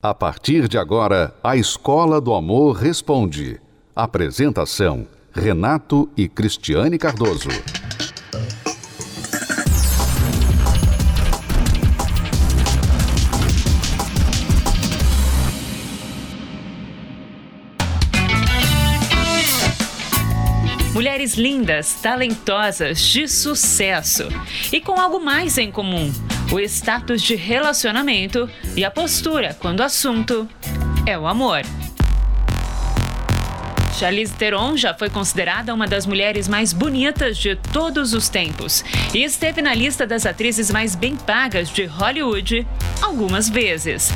A partir de agora, a Escola do Amor Responde. Apresentação: Renato e Cristiane Cardoso. Mulheres lindas, talentosas, de sucesso e com algo mais em comum o status de relacionamento e a postura quando o assunto é o amor. Charlize Theron já foi considerada uma das mulheres mais bonitas de todos os tempos e esteve na lista das atrizes mais bem pagas de Hollywood algumas vezes.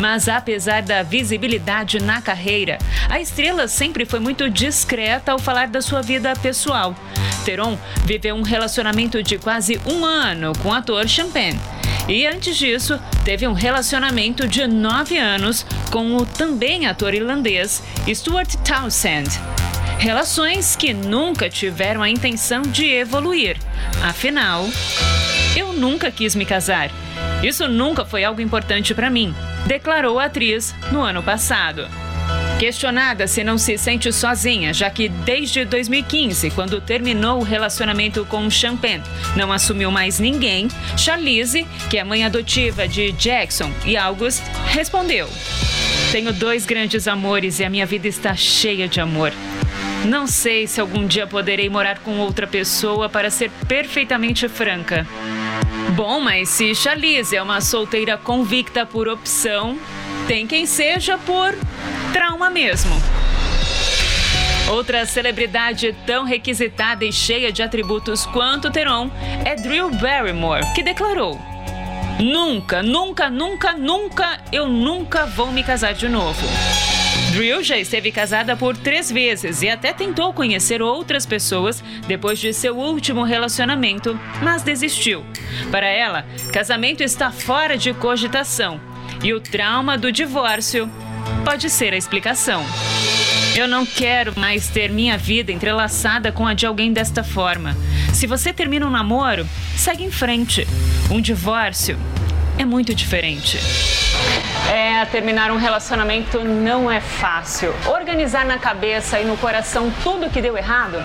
Mas apesar da visibilidade na carreira, a estrela sempre foi muito discreta ao falar da sua vida pessoal. Theron viveu um relacionamento de quase um ano com o ator Champagne e antes disso, teve um relacionamento de nove anos com o também ator irlandês Stuart Townsend. Relações que nunca tiveram a intenção de evoluir. Afinal, eu nunca quis me casar. Isso nunca foi algo importante para mim, declarou a atriz no ano passado. Questionada se não se sente sozinha, já que desde 2015, quando terminou o relacionamento com Champagne, não assumiu mais ninguém, Charlize, que é mãe adotiva de Jackson e August, respondeu: Tenho dois grandes amores e a minha vida está cheia de amor. Não sei se algum dia poderei morar com outra pessoa para ser perfeitamente franca. Bom, mas se Charlize é uma solteira convicta por opção, tem quem seja por trauma mesmo. Outra celebridade tão requisitada e cheia de atributos quanto Teron é Drew Barrymore, que declarou: Nunca, nunca, nunca, nunca, eu nunca vou me casar de novo. Drew já esteve casada por três vezes e até tentou conhecer outras pessoas depois de seu último relacionamento, mas desistiu. Para ela, casamento está fora de cogitação e o trauma do divórcio pode ser a explicação. Eu não quero mais ter minha vida entrelaçada com a de alguém desta forma. Se você termina um namoro, segue em frente. Um divórcio é muito diferente. É, terminar um relacionamento não é fácil. Organizar na cabeça e no coração tudo que deu errado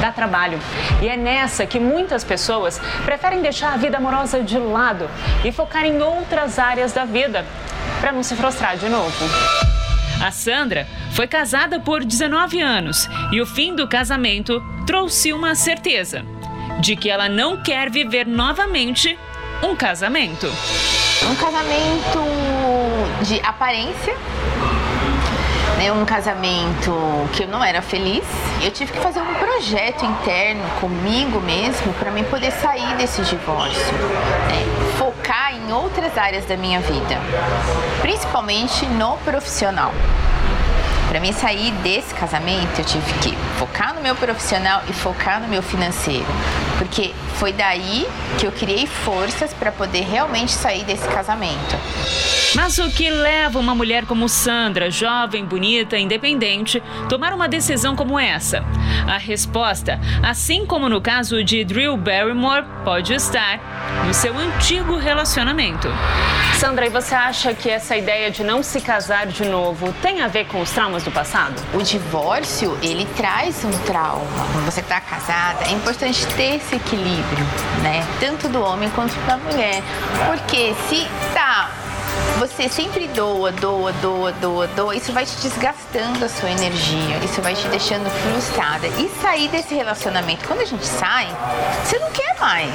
dá trabalho. E é nessa que muitas pessoas preferem deixar a vida amorosa de lado e focar em outras áreas da vida para não se frustrar de novo. A Sandra foi casada por 19 anos e o fim do casamento trouxe uma certeza de que ela não quer viver novamente um casamento. Um casamento de aparência, né, um casamento que eu não era feliz. Eu tive que fazer um projeto interno comigo mesmo para mim poder sair desse divórcio, né, focar em outras áreas da minha vida, principalmente no profissional. Para mim sair desse casamento, eu tive que focar no meu profissional e focar no meu financeiro, porque foi daí que eu criei forças para poder realmente sair desse casamento. Mas o que leva uma mulher como Sandra, jovem, bonita, independente, tomar uma decisão como essa? A resposta, assim como no caso de Drew Barrymore, pode estar no seu antigo relacionamento. Sandra, e você acha que essa ideia de não se casar de novo tem a ver com os traumas do passado? O divórcio, ele traz um trauma. Quando você está casada, é importante ter esse equilíbrio, né? Tanto do homem quanto da mulher. Porque se tá você sempre doa, doa, doa, doa, doa, isso vai te desgastando a sua energia, isso vai te deixando frustrada. E sair desse relacionamento, quando a gente sai, você não quer mais.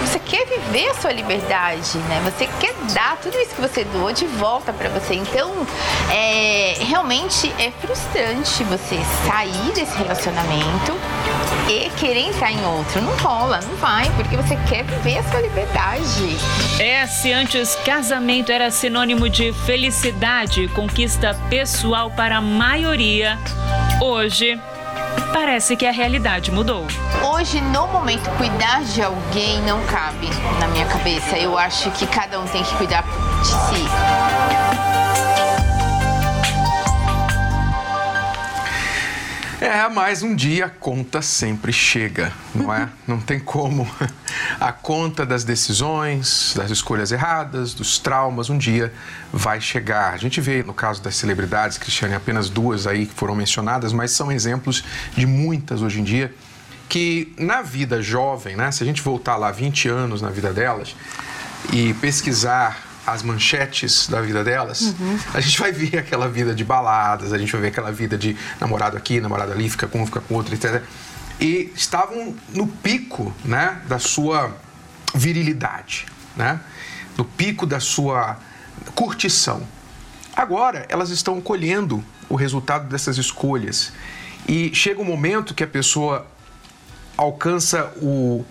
Você quer viver a sua liberdade, né? Você quer dar tudo isso que você doou de volta para você. Então, é, realmente é frustrante você sair desse relacionamento e querer entrar em outro. Não rola, não vai, porque você quer viver a sua liberdade. É, se antes casamento era sinônimo de felicidade e conquista pessoal para a maioria, hoje parece que a realidade mudou. Hoje, no momento, cuidar de alguém não cabe na minha cabeça. Eu acho que cada um tem que cuidar de si. É, mas um dia a conta sempre chega, não é? Não tem como. A conta das decisões, das escolhas erradas, dos traumas, um dia vai chegar. A gente vê no caso das celebridades, Cristiane, apenas duas aí que foram mencionadas, mas são exemplos de muitas hoje em dia que na vida jovem, né, se a gente voltar lá 20 anos na vida delas e pesquisar as manchetes da vida delas, uhum. a gente vai ver aquela vida de baladas, a gente vai ver aquela vida de namorado aqui, namorado ali, fica com um, fica com outro, etc. E estavam no pico, né, da sua virilidade, né? No pico da sua curtição. Agora, elas estão colhendo o resultado dessas escolhas. E chega um momento que a pessoa alcança o,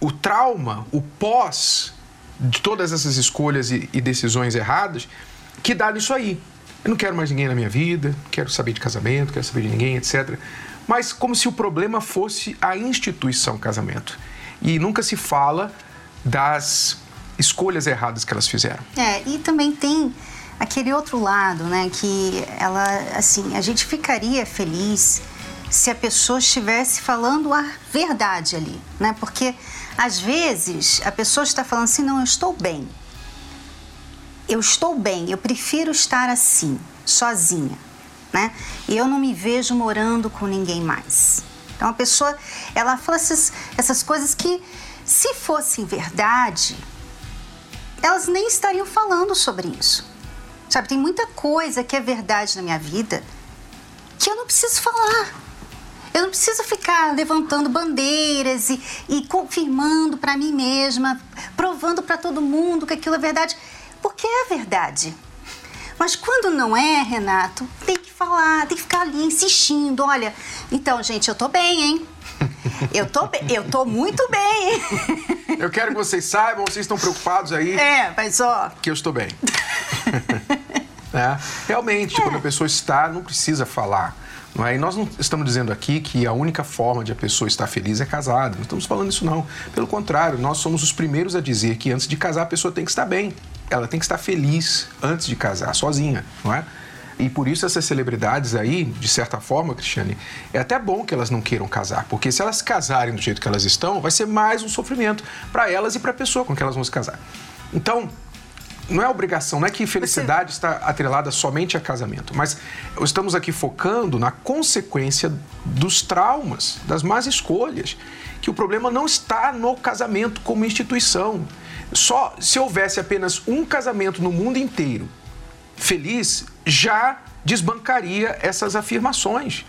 o trauma, o pós de todas essas escolhas e, e decisões erradas que dá nisso aí. Eu não quero mais ninguém na minha vida, quero saber de casamento, quero saber de ninguém, etc. Mas como se o problema fosse a instituição casamento. E nunca se fala das escolhas erradas que elas fizeram. É, e também tem aquele outro lado, né, que ela, assim, a gente ficaria feliz se a pessoa estivesse falando a verdade ali, né? Porque às vezes a pessoa está falando assim, não, eu estou bem. Eu estou bem, eu prefiro estar assim, sozinha, né? E eu não me vejo morando com ninguém mais. Então a pessoa, ela fala essas, essas coisas que, se fossem verdade, elas nem estariam falando sobre isso. Sabe, tem muita coisa que é verdade na minha vida que eu não preciso falar. Eu não preciso ficar levantando bandeiras e, e confirmando para mim mesma, provando para todo mundo que aquilo é verdade, porque é verdade. Mas quando não é, Renato, tem que falar, tem que ficar ali insistindo. Olha, então, gente, eu tô bem, hein? Eu tô bem, eu tô muito bem, hein? Eu quero que vocês saibam, vocês estão preocupados aí. É, mas ó. Que eu estou bem. é, realmente, é. quando a pessoa está, não precisa falar. Não é? E nós não estamos dizendo aqui que a única forma de a pessoa estar feliz é casada. Não estamos falando isso, não. Pelo contrário, nós somos os primeiros a dizer que antes de casar a pessoa tem que estar bem. Ela tem que estar feliz antes de casar, sozinha, não é? E por isso essas celebridades aí, de certa forma, Cristiane, é até bom que elas não queiram casar, porque se elas casarem do jeito que elas estão, vai ser mais um sofrimento para elas e para a pessoa com que elas vão se casar. Então, não é obrigação, não é que felicidade Você... está atrelada somente a casamento, mas estamos aqui focando na consequência dos traumas, das más escolhas, que o problema não está no casamento como instituição. Só se houvesse apenas um casamento no mundo inteiro feliz, já desbancaria essas afirmações.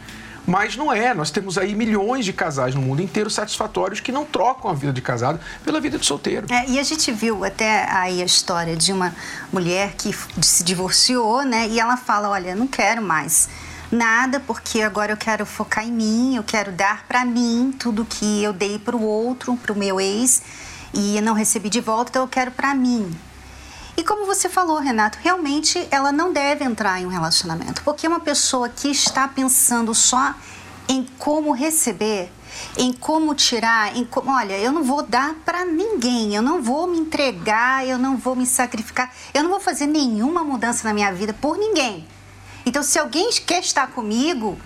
Mas não é, nós temos aí milhões de casais no mundo inteiro satisfatórios que não trocam a vida de casado pela vida de solteiro. É, e a gente viu até aí a história de uma mulher que se divorciou, né? E ela fala: olha, não quero mais nada, porque agora eu quero focar em mim, eu quero dar para mim tudo que eu dei para o outro, para o meu ex, e não recebi de volta, então eu quero para mim. E como você falou, Renato, realmente ela não deve entrar em um relacionamento, porque uma pessoa que está pensando só em como receber, em como tirar, em como, olha, eu não vou dar para ninguém, eu não vou me entregar, eu não vou me sacrificar, eu não vou fazer nenhuma mudança na minha vida por ninguém. Então, se alguém quer estar comigo,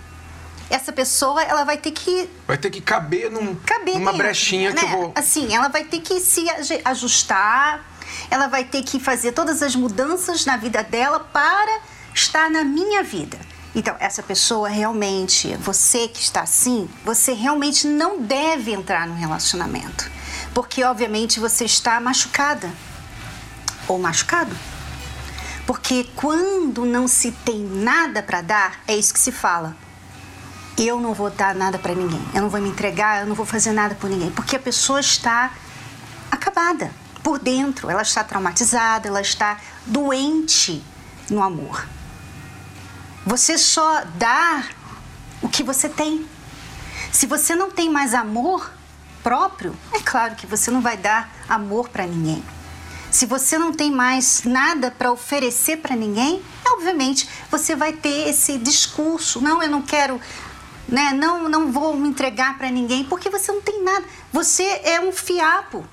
essa pessoa ela vai ter que vai ter que caber, num, caber numa brechinha né? que eu vou assim ela vai ter que se ajustar ela vai ter que fazer todas as mudanças na vida dela para estar na minha vida. Então, essa pessoa realmente, você que está assim, você realmente não deve entrar no relacionamento. Porque, obviamente, você está machucada ou machucado. Porque quando não se tem nada para dar, é isso que se fala. Eu não vou dar nada para ninguém. Eu não vou me entregar, eu não vou fazer nada por ninguém. Porque a pessoa está acabada por dentro, ela está traumatizada, ela está doente no amor. Você só dá o que você tem. Se você não tem mais amor próprio, é claro que você não vai dar amor para ninguém. Se você não tem mais nada para oferecer para ninguém, obviamente você vai ter esse discurso: não, eu não quero, né? Não, não vou me entregar para ninguém, porque você não tem nada. Você é um fiapo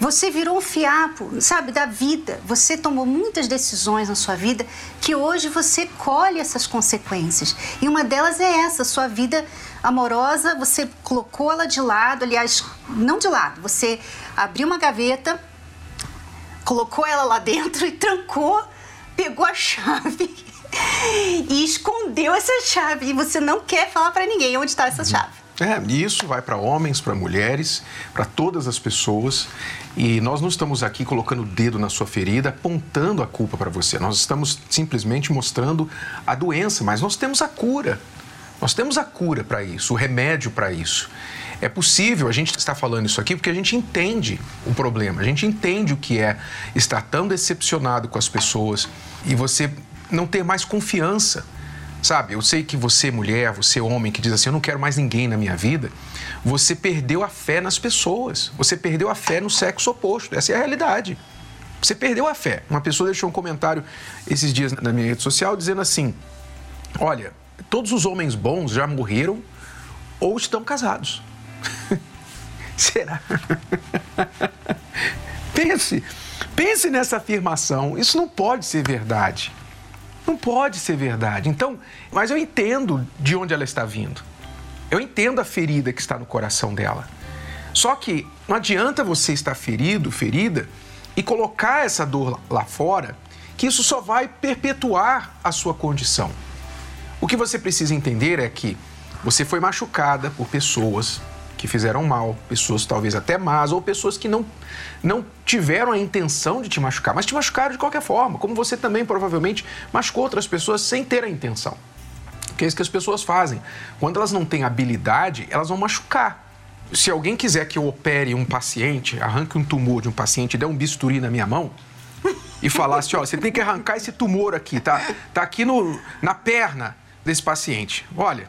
Você virou um fiapo, sabe, da vida. Você tomou muitas decisões na sua vida que hoje você colhe essas consequências. E uma delas é essa, sua vida amorosa, você colocou ela de lado, aliás, não de lado, você abriu uma gaveta, colocou ela lá dentro e trancou, pegou a chave e escondeu essa chave. E você não quer falar para ninguém onde está essa chave. É, isso vai para homens, para mulheres, para todas as pessoas. E nós não estamos aqui colocando o dedo na sua ferida, apontando a culpa para você. Nós estamos simplesmente mostrando a doença, mas nós temos a cura. Nós temos a cura para isso, o remédio para isso. É possível, a gente está falando isso aqui porque a gente entende o problema, a gente entende o que é estar tão decepcionado com as pessoas e você não ter mais confiança Sabe, eu sei que você, mulher, você, homem, que diz assim: eu não quero mais ninguém na minha vida, você perdeu a fé nas pessoas, você perdeu a fé no sexo oposto. Essa é a realidade. Você perdeu a fé. Uma pessoa deixou um comentário esses dias na minha rede social dizendo assim: olha, todos os homens bons já morreram ou estão casados. Será? pense, pense nessa afirmação. Isso não pode ser verdade. Não pode ser verdade. Então, mas eu entendo de onde ela está vindo. Eu entendo a ferida que está no coração dela. Só que não adianta você estar ferido, ferida, e colocar essa dor lá fora, que isso só vai perpetuar a sua condição. O que você precisa entender é que você foi machucada por pessoas, que fizeram mal, pessoas talvez até más, ou pessoas que não, não tiveram a intenção de te machucar, mas te machucaram de qualquer forma, como você também provavelmente machucou outras pessoas sem ter a intenção. Que é isso que as pessoas fazem. Quando elas não têm habilidade, elas vão machucar. Se alguém quiser que eu opere um paciente, arranque um tumor de um paciente e dê um bisturi na minha mão, e falasse, ó, você tem que arrancar esse tumor aqui, tá? Tá aqui no, na perna desse paciente. Olha,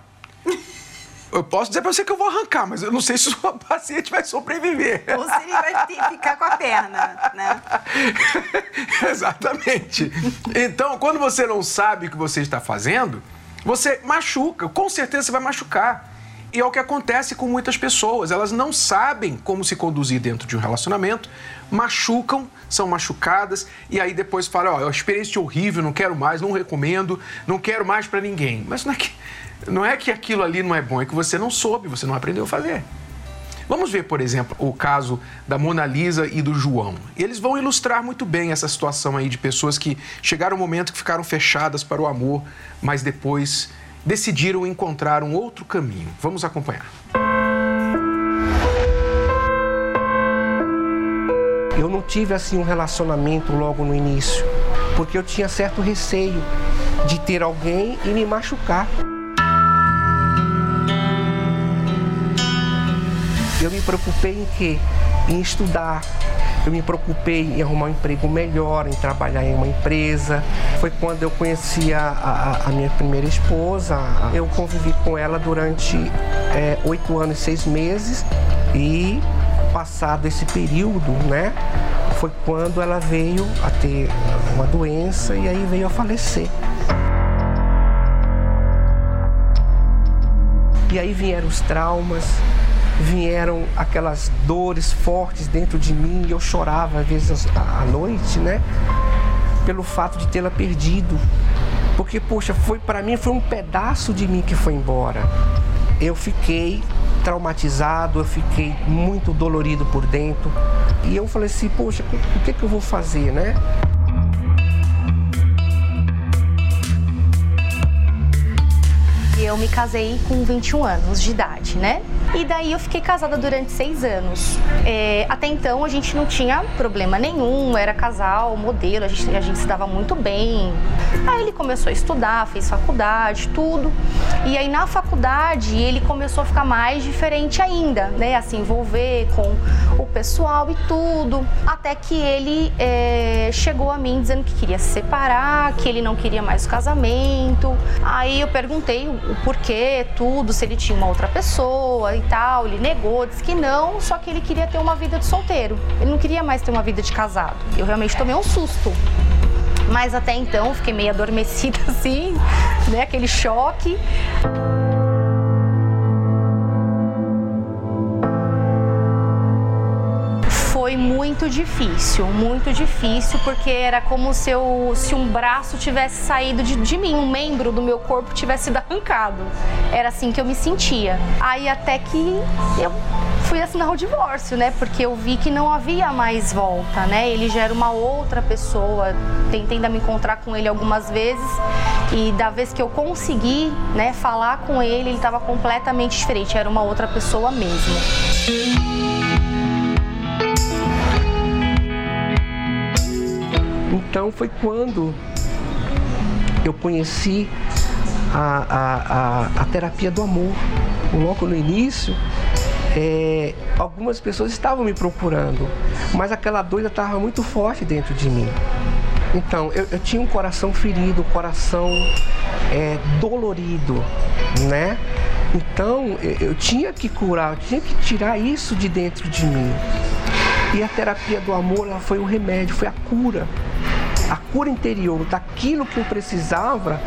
eu posso dizer para você que eu vou arrancar, mas eu não sei se o paciente vai sobreviver. Ou se ele vai ficar com a perna, né? Exatamente. Então, quando você não sabe o que você está fazendo, você machuca. Com certeza você vai machucar. E é o que acontece com muitas pessoas. Elas não sabem como se conduzir dentro de um relacionamento, machucam, são machucadas e aí depois falam: Ó, oh, experiência horrível, não quero mais, não recomendo, não quero mais para ninguém. Mas não é que não é que aquilo ali não é bom, é que você não soube, você não aprendeu a fazer. Vamos ver, por exemplo, o caso da Mona Lisa e do João. Eles vão ilustrar muito bem essa situação aí de pessoas que chegaram um momento que ficaram fechadas para o amor, mas depois decidiram encontrar um outro caminho. Vamos acompanhar. Eu não tive assim um relacionamento logo no início, porque eu tinha certo receio de ter alguém e me machucar. Eu me preocupei em quê? Em estudar. Eu me preocupei em arrumar um emprego melhor, em trabalhar em uma empresa. Foi quando eu conheci a, a, a minha primeira esposa. Eu convivi com ela durante é, oito é, anos e seis meses. E passado esse período, né? Foi quando ela veio a ter uma doença e aí veio a falecer. E aí vieram os traumas, vieram aquelas dores fortes dentro de mim eu chorava às vezes à noite, né? Pelo fato de tê-la perdido. Porque, poxa, foi para mim foi um pedaço de mim que foi embora. Eu fiquei traumatizado, eu fiquei muito dolorido por dentro. E eu falei assim, poxa, o que, que eu vou fazer, né? Eu me casei com 21 anos de idade, né? E daí eu fiquei casada durante seis anos. É, até então a gente não tinha problema nenhum, era casal, modelo, a gente, a gente se dava muito bem. Aí ele começou a estudar, fez faculdade, tudo. E aí na faculdade ele começou a ficar mais diferente ainda, né? A se envolver com o pessoal e tudo. Até que ele é, chegou a mim dizendo que queria se separar, que ele não queria mais o casamento. Aí eu perguntei o porquê, tudo, se ele tinha uma outra pessoa e tal. Ele negou, disse que não, só que ele queria ter uma vida de solteiro. Ele não queria mais ter uma vida de casado. Eu realmente tomei um susto. Mas até então fiquei meio adormecida assim, né? Aquele choque. Foi muito difícil, muito difícil, porque era como se, eu, se um braço tivesse saído de, de mim, um membro do meu corpo tivesse sido arrancado. Era assim que eu me sentia. Aí até que eu fui assinar o divórcio, né? Porque eu vi que não havia mais volta, né? Ele já era uma outra pessoa. Tentei ainda me encontrar com ele algumas vezes e da vez que eu consegui, né, falar com ele, ele estava completamente diferente. Era uma outra pessoa mesmo. Então foi quando eu conheci a, a, a, a terapia do amor. Logo no início, é, algumas pessoas estavam me procurando, mas aquela doida estava muito forte dentro de mim. Então, eu, eu tinha um coração ferido, um coração é, dolorido, né? Então, eu, eu tinha que curar, eu tinha que tirar isso de dentro de mim. E a terapia do amor, ela foi o remédio, foi a cura. A cura interior daquilo que eu precisava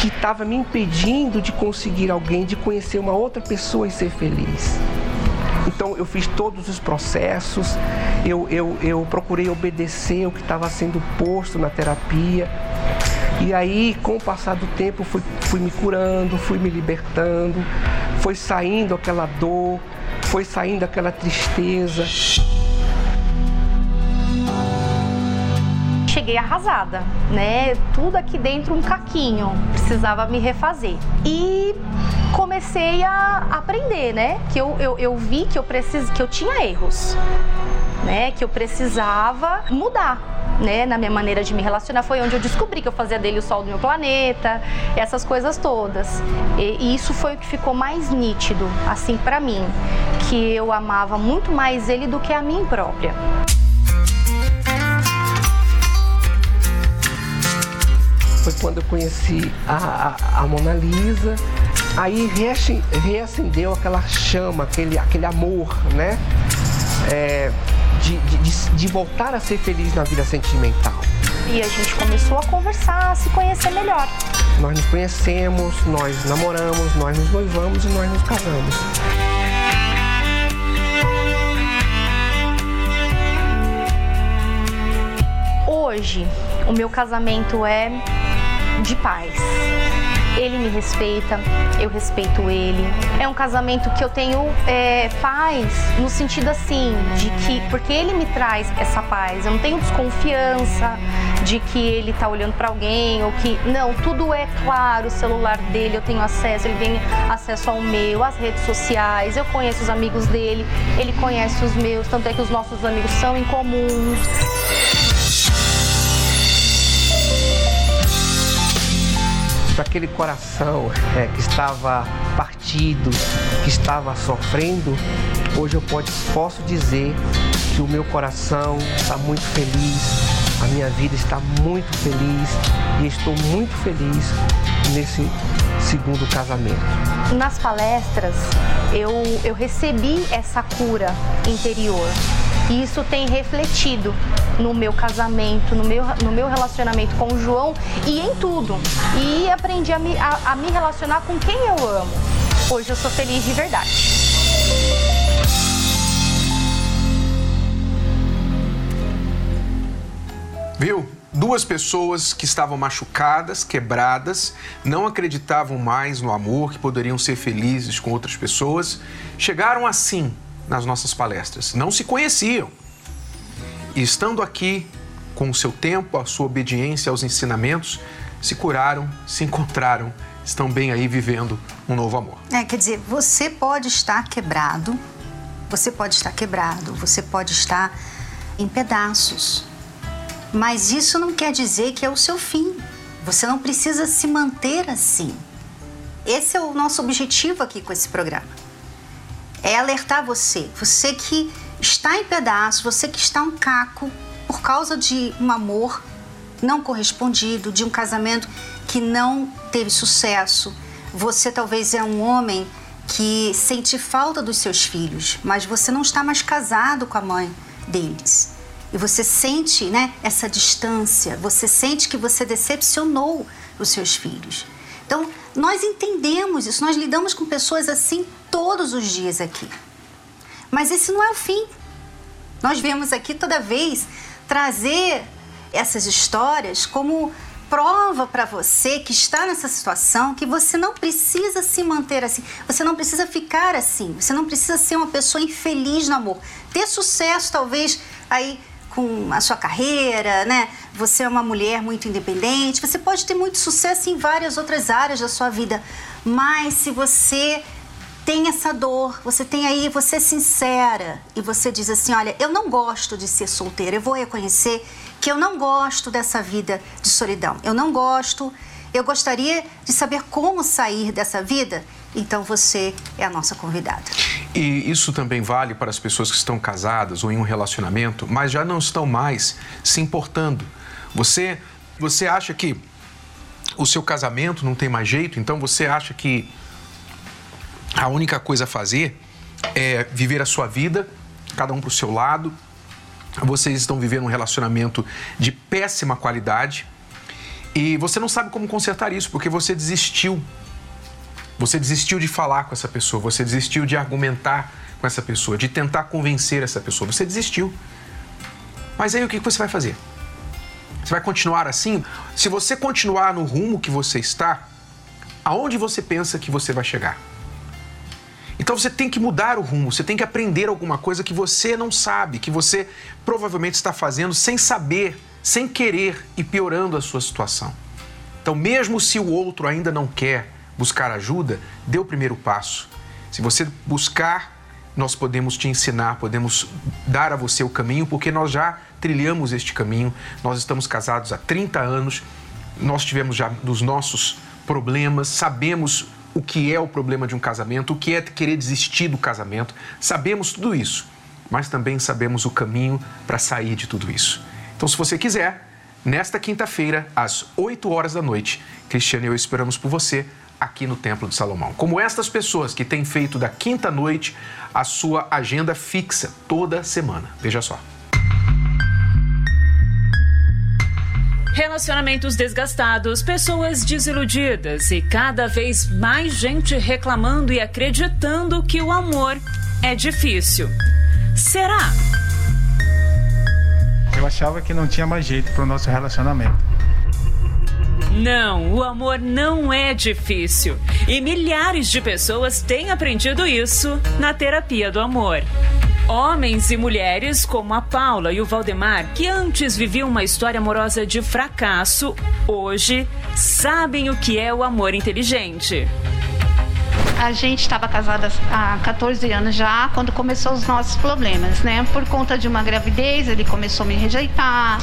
que estava me impedindo de conseguir alguém, de conhecer uma outra pessoa e ser feliz. Então eu fiz todos os processos, eu, eu, eu procurei obedecer o que estava sendo posto na terapia. E aí, com o passar do tempo, fui, fui me curando, fui me libertando, foi saindo aquela dor, foi saindo aquela tristeza. Cheguei arrasada, né? Tudo aqui dentro um caquinho, precisava me refazer. E comecei a aprender, né? Que eu, eu, eu vi que eu precis, que eu tinha erros, né? Que eu precisava mudar. Né, na minha maneira de me relacionar foi onde eu descobri que eu fazia dele o sol do meu planeta, essas coisas todas. E, e isso foi o que ficou mais nítido, assim, para mim, que eu amava muito mais ele do que a mim própria. Foi quando eu conheci a, a, a Mona Lisa. Aí reacendeu aquela chama, aquele, aquele amor, né? É, de, de, de voltar a ser feliz na vida sentimental. E a gente começou a conversar, a se conhecer melhor. Nós nos conhecemos, nós namoramos, nós nos noivamos e nós nos casamos. Hoje, o meu casamento é de paz. Ele me respeita, eu respeito ele. É um casamento que eu tenho é, paz no sentido assim, de que, porque ele me traz essa paz, eu não tenho desconfiança de que ele tá olhando para alguém ou que. Não, tudo é claro, o celular dele, eu tenho acesso, ele tem acesso ao meu, às redes sociais, eu conheço os amigos dele, ele conhece os meus, tanto é que os nossos amigos são em comuns. Para aquele coração é, que estava partido, que estava sofrendo, hoje eu pode, posso dizer que o meu coração está muito feliz, a minha vida está muito feliz e estou muito feliz nesse segundo casamento. Nas palestras, eu, eu recebi essa cura interior. E isso tem refletido no meu casamento, no meu, no meu relacionamento com o João e em tudo. E aprendi a me, a, a me relacionar com quem eu amo. Hoje eu sou feliz de verdade. Viu? Duas pessoas que estavam machucadas, quebradas, não acreditavam mais no amor, que poderiam ser felizes com outras pessoas, chegaram assim nas nossas palestras. Não se conheciam. E estando aqui, com o seu tempo, a sua obediência aos ensinamentos, se curaram, se encontraram, estão bem aí vivendo um novo amor. É, quer dizer, você pode estar quebrado, você pode estar quebrado, você pode estar em pedaços. Mas isso não quer dizer que é o seu fim. Você não precisa se manter assim. Esse é o nosso objetivo aqui com esse programa é alertar você, você que está em pedaços, você que está um caco por causa de um amor não correspondido, de um casamento que não teve sucesso. Você talvez é um homem que sente falta dos seus filhos, mas você não está mais casado com a mãe deles. E você sente né, essa distância, você sente que você decepcionou os seus filhos. Então, nós entendemos isso, nós lidamos com pessoas assim todos os dias aqui. Mas esse não é o fim. Nós vemos aqui toda vez trazer essas histórias como prova para você que está nessa situação que você não precisa se manter assim, você não precisa ficar assim, você não precisa ser uma pessoa infeliz no amor. Ter sucesso, talvez, aí com a sua carreira, né? Você é uma mulher muito independente, você pode ter muito sucesso em várias outras áreas da sua vida, mas se você tem essa dor, você tem aí, você é sincera e você diz assim: olha, eu não gosto de ser solteira, eu vou reconhecer que eu não gosto dessa vida de solidão. Eu não gosto, eu gostaria de saber como sair dessa vida. Então você é a nossa convidada. E isso também vale para as pessoas que estão casadas ou em um relacionamento, mas já não estão mais se importando. Você, você acha que o seu casamento não tem mais jeito, então você acha que a única coisa a fazer é viver a sua vida, cada um para o seu lado, vocês estão vivendo um relacionamento de péssima qualidade e você não sabe como consertar isso porque você desistiu. Você desistiu de falar com essa pessoa, você desistiu de argumentar com essa pessoa, de tentar convencer essa pessoa. Você desistiu. Mas aí o que você vai fazer? Você vai continuar assim? Se você continuar no rumo que você está, aonde você pensa que você vai chegar? Então você tem que mudar o rumo, você tem que aprender alguma coisa que você não sabe, que você provavelmente está fazendo sem saber, sem querer e piorando a sua situação. Então, mesmo se o outro ainda não quer buscar ajuda, dê o primeiro passo. Se você buscar, nós podemos te ensinar, podemos dar a você o caminho, porque nós já trilhamos este caminho, nós estamos casados há 30 anos, nós tivemos já dos nossos problemas, sabemos o que é o problema de um casamento, o que é querer desistir do casamento. Sabemos tudo isso, mas também sabemos o caminho para sair de tudo isso. Então, se você quiser, nesta quinta-feira, às 8 horas da noite, Cristiano e eu esperamos por você aqui no Templo de Salomão. Como estas pessoas que têm feito da quinta noite a sua agenda fixa toda semana. Veja só. Relacionamentos desgastados, pessoas desiludidas e cada vez mais gente reclamando e acreditando que o amor é difícil. Será? Eu achava que não tinha mais jeito para o nosso relacionamento. Não, o amor não é difícil. E milhares de pessoas têm aprendido isso na terapia do amor. Homens e mulheres como a Paula e o Valdemar, que antes viviam uma história amorosa de fracasso, hoje sabem o que é o amor inteligente. A gente estava casada há 14 anos já, quando começou os nossos problemas, né? Por conta de uma gravidez, ele começou a me rejeitar,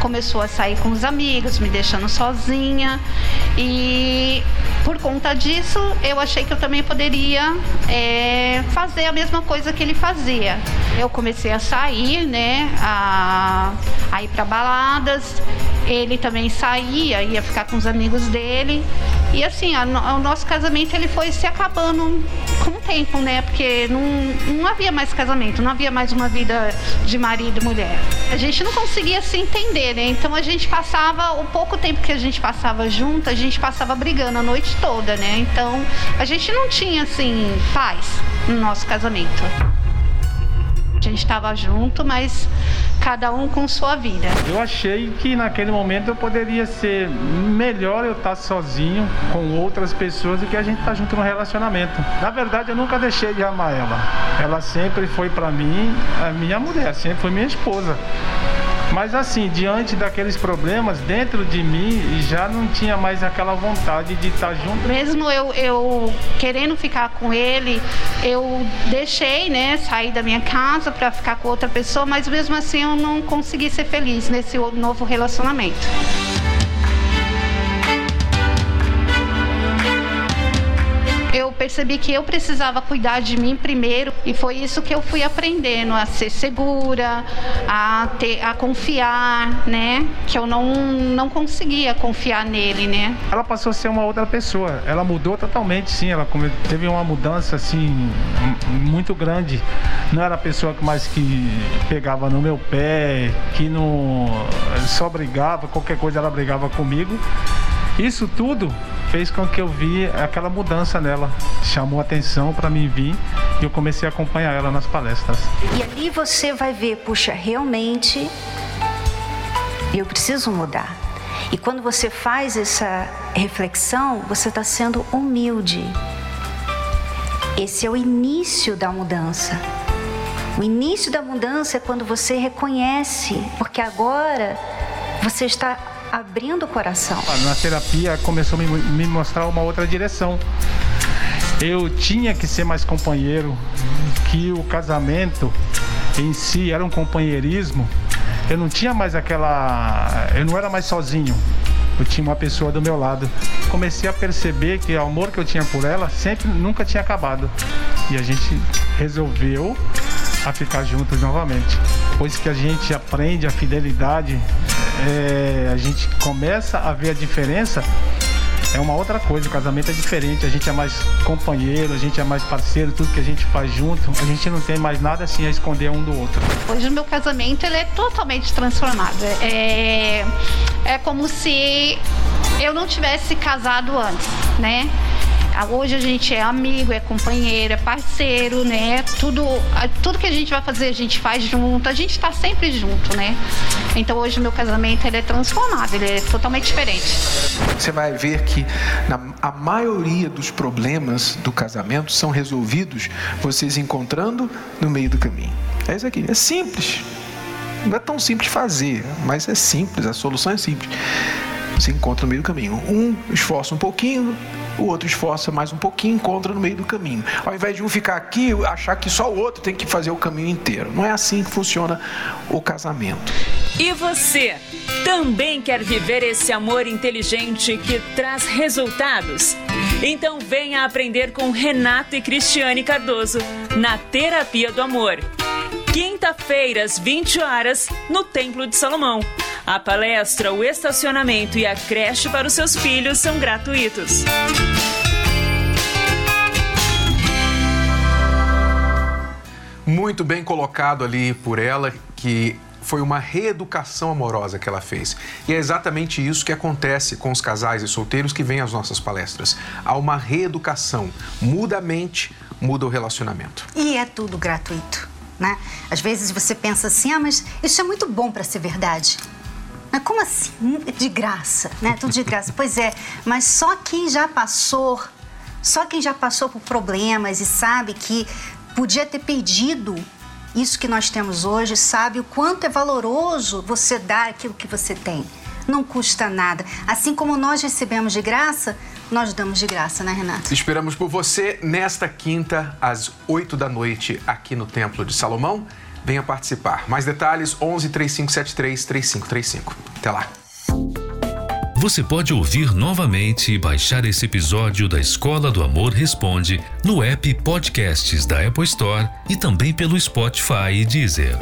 começou a sair com os amigos, me deixando sozinha. E por conta disso, eu achei que eu também poderia é, fazer a mesma coisa que ele fazia. Eu comecei a sair, né, a, a ir para baladas. Ele também saía, ia ficar com os amigos dele. E assim, a, o nosso casamento ele foi se acabando com o tempo, né? Porque não, não havia mais casamento, não havia mais uma vida de marido e mulher. A gente não conseguia se entender, né? Então a gente passava, o pouco tempo que a gente passava junto, a gente passava brigando a noite toda, né? Então a gente não tinha assim paz no nosso casamento. Gente estava junto, mas cada um com sua vida. Eu achei que naquele momento eu poderia ser melhor eu estar sozinho com outras pessoas do que a gente estar junto no relacionamento. Na verdade, eu nunca deixei de amar ela. Ela sempre foi para mim a minha mulher, sempre foi minha esposa. Mas assim, diante daqueles problemas dentro de mim, já não tinha mais aquela vontade de estar junto. Mesmo eu, eu querendo ficar com ele, eu deixei, né, sair da minha casa para ficar com outra pessoa, mas mesmo assim eu não consegui ser feliz nesse novo relacionamento. Percebi que eu precisava cuidar de mim primeiro e foi isso que eu fui aprendendo a ser segura, a ter, a confiar, né? Que eu não não conseguia confiar nele, né? Ela passou a ser uma outra pessoa. Ela mudou totalmente, sim. Ela teve uma mudança assim muito grande. Não era a pessoa que mais que pegava no meu pé, que não só brigava, qualquer coisa ela brigava comigo. Isso tudo fez com que eu vi aquela mudança nela. Chamou atenção para mim vir E eu comecei a acompanhar ela nas palestras. E ali você vai ver, puxa, realmente eu preciso mudar. E quando você faz essa reflexão, você está sendo humilde. Esse é o início da mudança. O início da mudança é quando você reconhece, porque agora você está abrindo o coração. Na terapia começou a me mostrar uma outra direção. Eu tinha que ser mais companheiro, que o casamento em si era um companheirismo. Eu não tinha mais aquela. Eu não era mais sozinho. Eu tinha uma pessoa do meu lado. Comecei a perceber que o amor que eu tinha por ela sempre nunca tinha acabado. E a gente resolveu a ficar juntos novamente. Depois que a gente aprende a fidelidade, é, a gente começa a ver a diferença é uma outra coisa, o casamento é diferente, a gente é mais companheiro, a gente é mais parceiro, tudo que a gente faz junto, a gente não tem mais nada assim a esconder um do outro. Hoje o meu casamento ele é totalmente transformado. É, é como se eu não tivesse casado antes, né? Hoje a gente é amigo, é companheiro, é parceiro, né? Tudo, tudo que a gente vai fazer a gente faz junto, a gente está sempre junto, né? Então hoje o meu casamento ele é transformado, ele é totalmente diferente. Você vai ver que na, a maioria dos problemas do casamento são resolvidos vocês encontrando no meio do caminho. É isso aqui, é simples. Não é tão simples fazer, mas é simples, a solução é simples. Você encontra no meio do caminho. Um esforça um pouquinho, o outro esforça mais um pouquinho, encontra no meio do caminho. Ao invés de um ficar aqui, achar que só o outro tem que fazer o caminho inteiro. Não é assim que funciona o casamento. E você também quer viver esse amor inteligente que traz resultados? Então venha aprender com Renato e Cristiane Cardoso na Terapia do Amor. Quinta-feira, às 20 horas, no Templo de Salomão. A palestra, o estacionamento e a creche para os seus filhos são gratuitos. Muito bem colocado ali por ela que foi uma reeducação amorosa que ela fez. E é exatamente isso que acontece com os casais e solteiros que vêm às nossas palestras. Há uma reeducação. Muda a mente, muda o relacionamento. E é tudo gratuito, né? Às vezes você pensa assim, ah, mas isso é muito bom para ser verdade. Mas como assim? De graça, né? Tudo de graça. pois é, mas só quem já passou, só quem já passou por problemas e sabe que podia ter perdido isso que nós temos hoje, sabe o quanto é valoroso você dar aquilo que você tem. Não custa nada. Assim como nós recebemos de graça, nós damos de graça, né, Renato? Esperamos por você nesta quinta, às 8 da noite, aqui no Templo de Salomão. Venha participar. Mais detalhes: 11 3573 3535. Até lá. Você pode ouvir novamente e baixar esse episódio da Escola do Amor Responde no app Podcasts da Apple Store e também pelo Spotify e Deezer.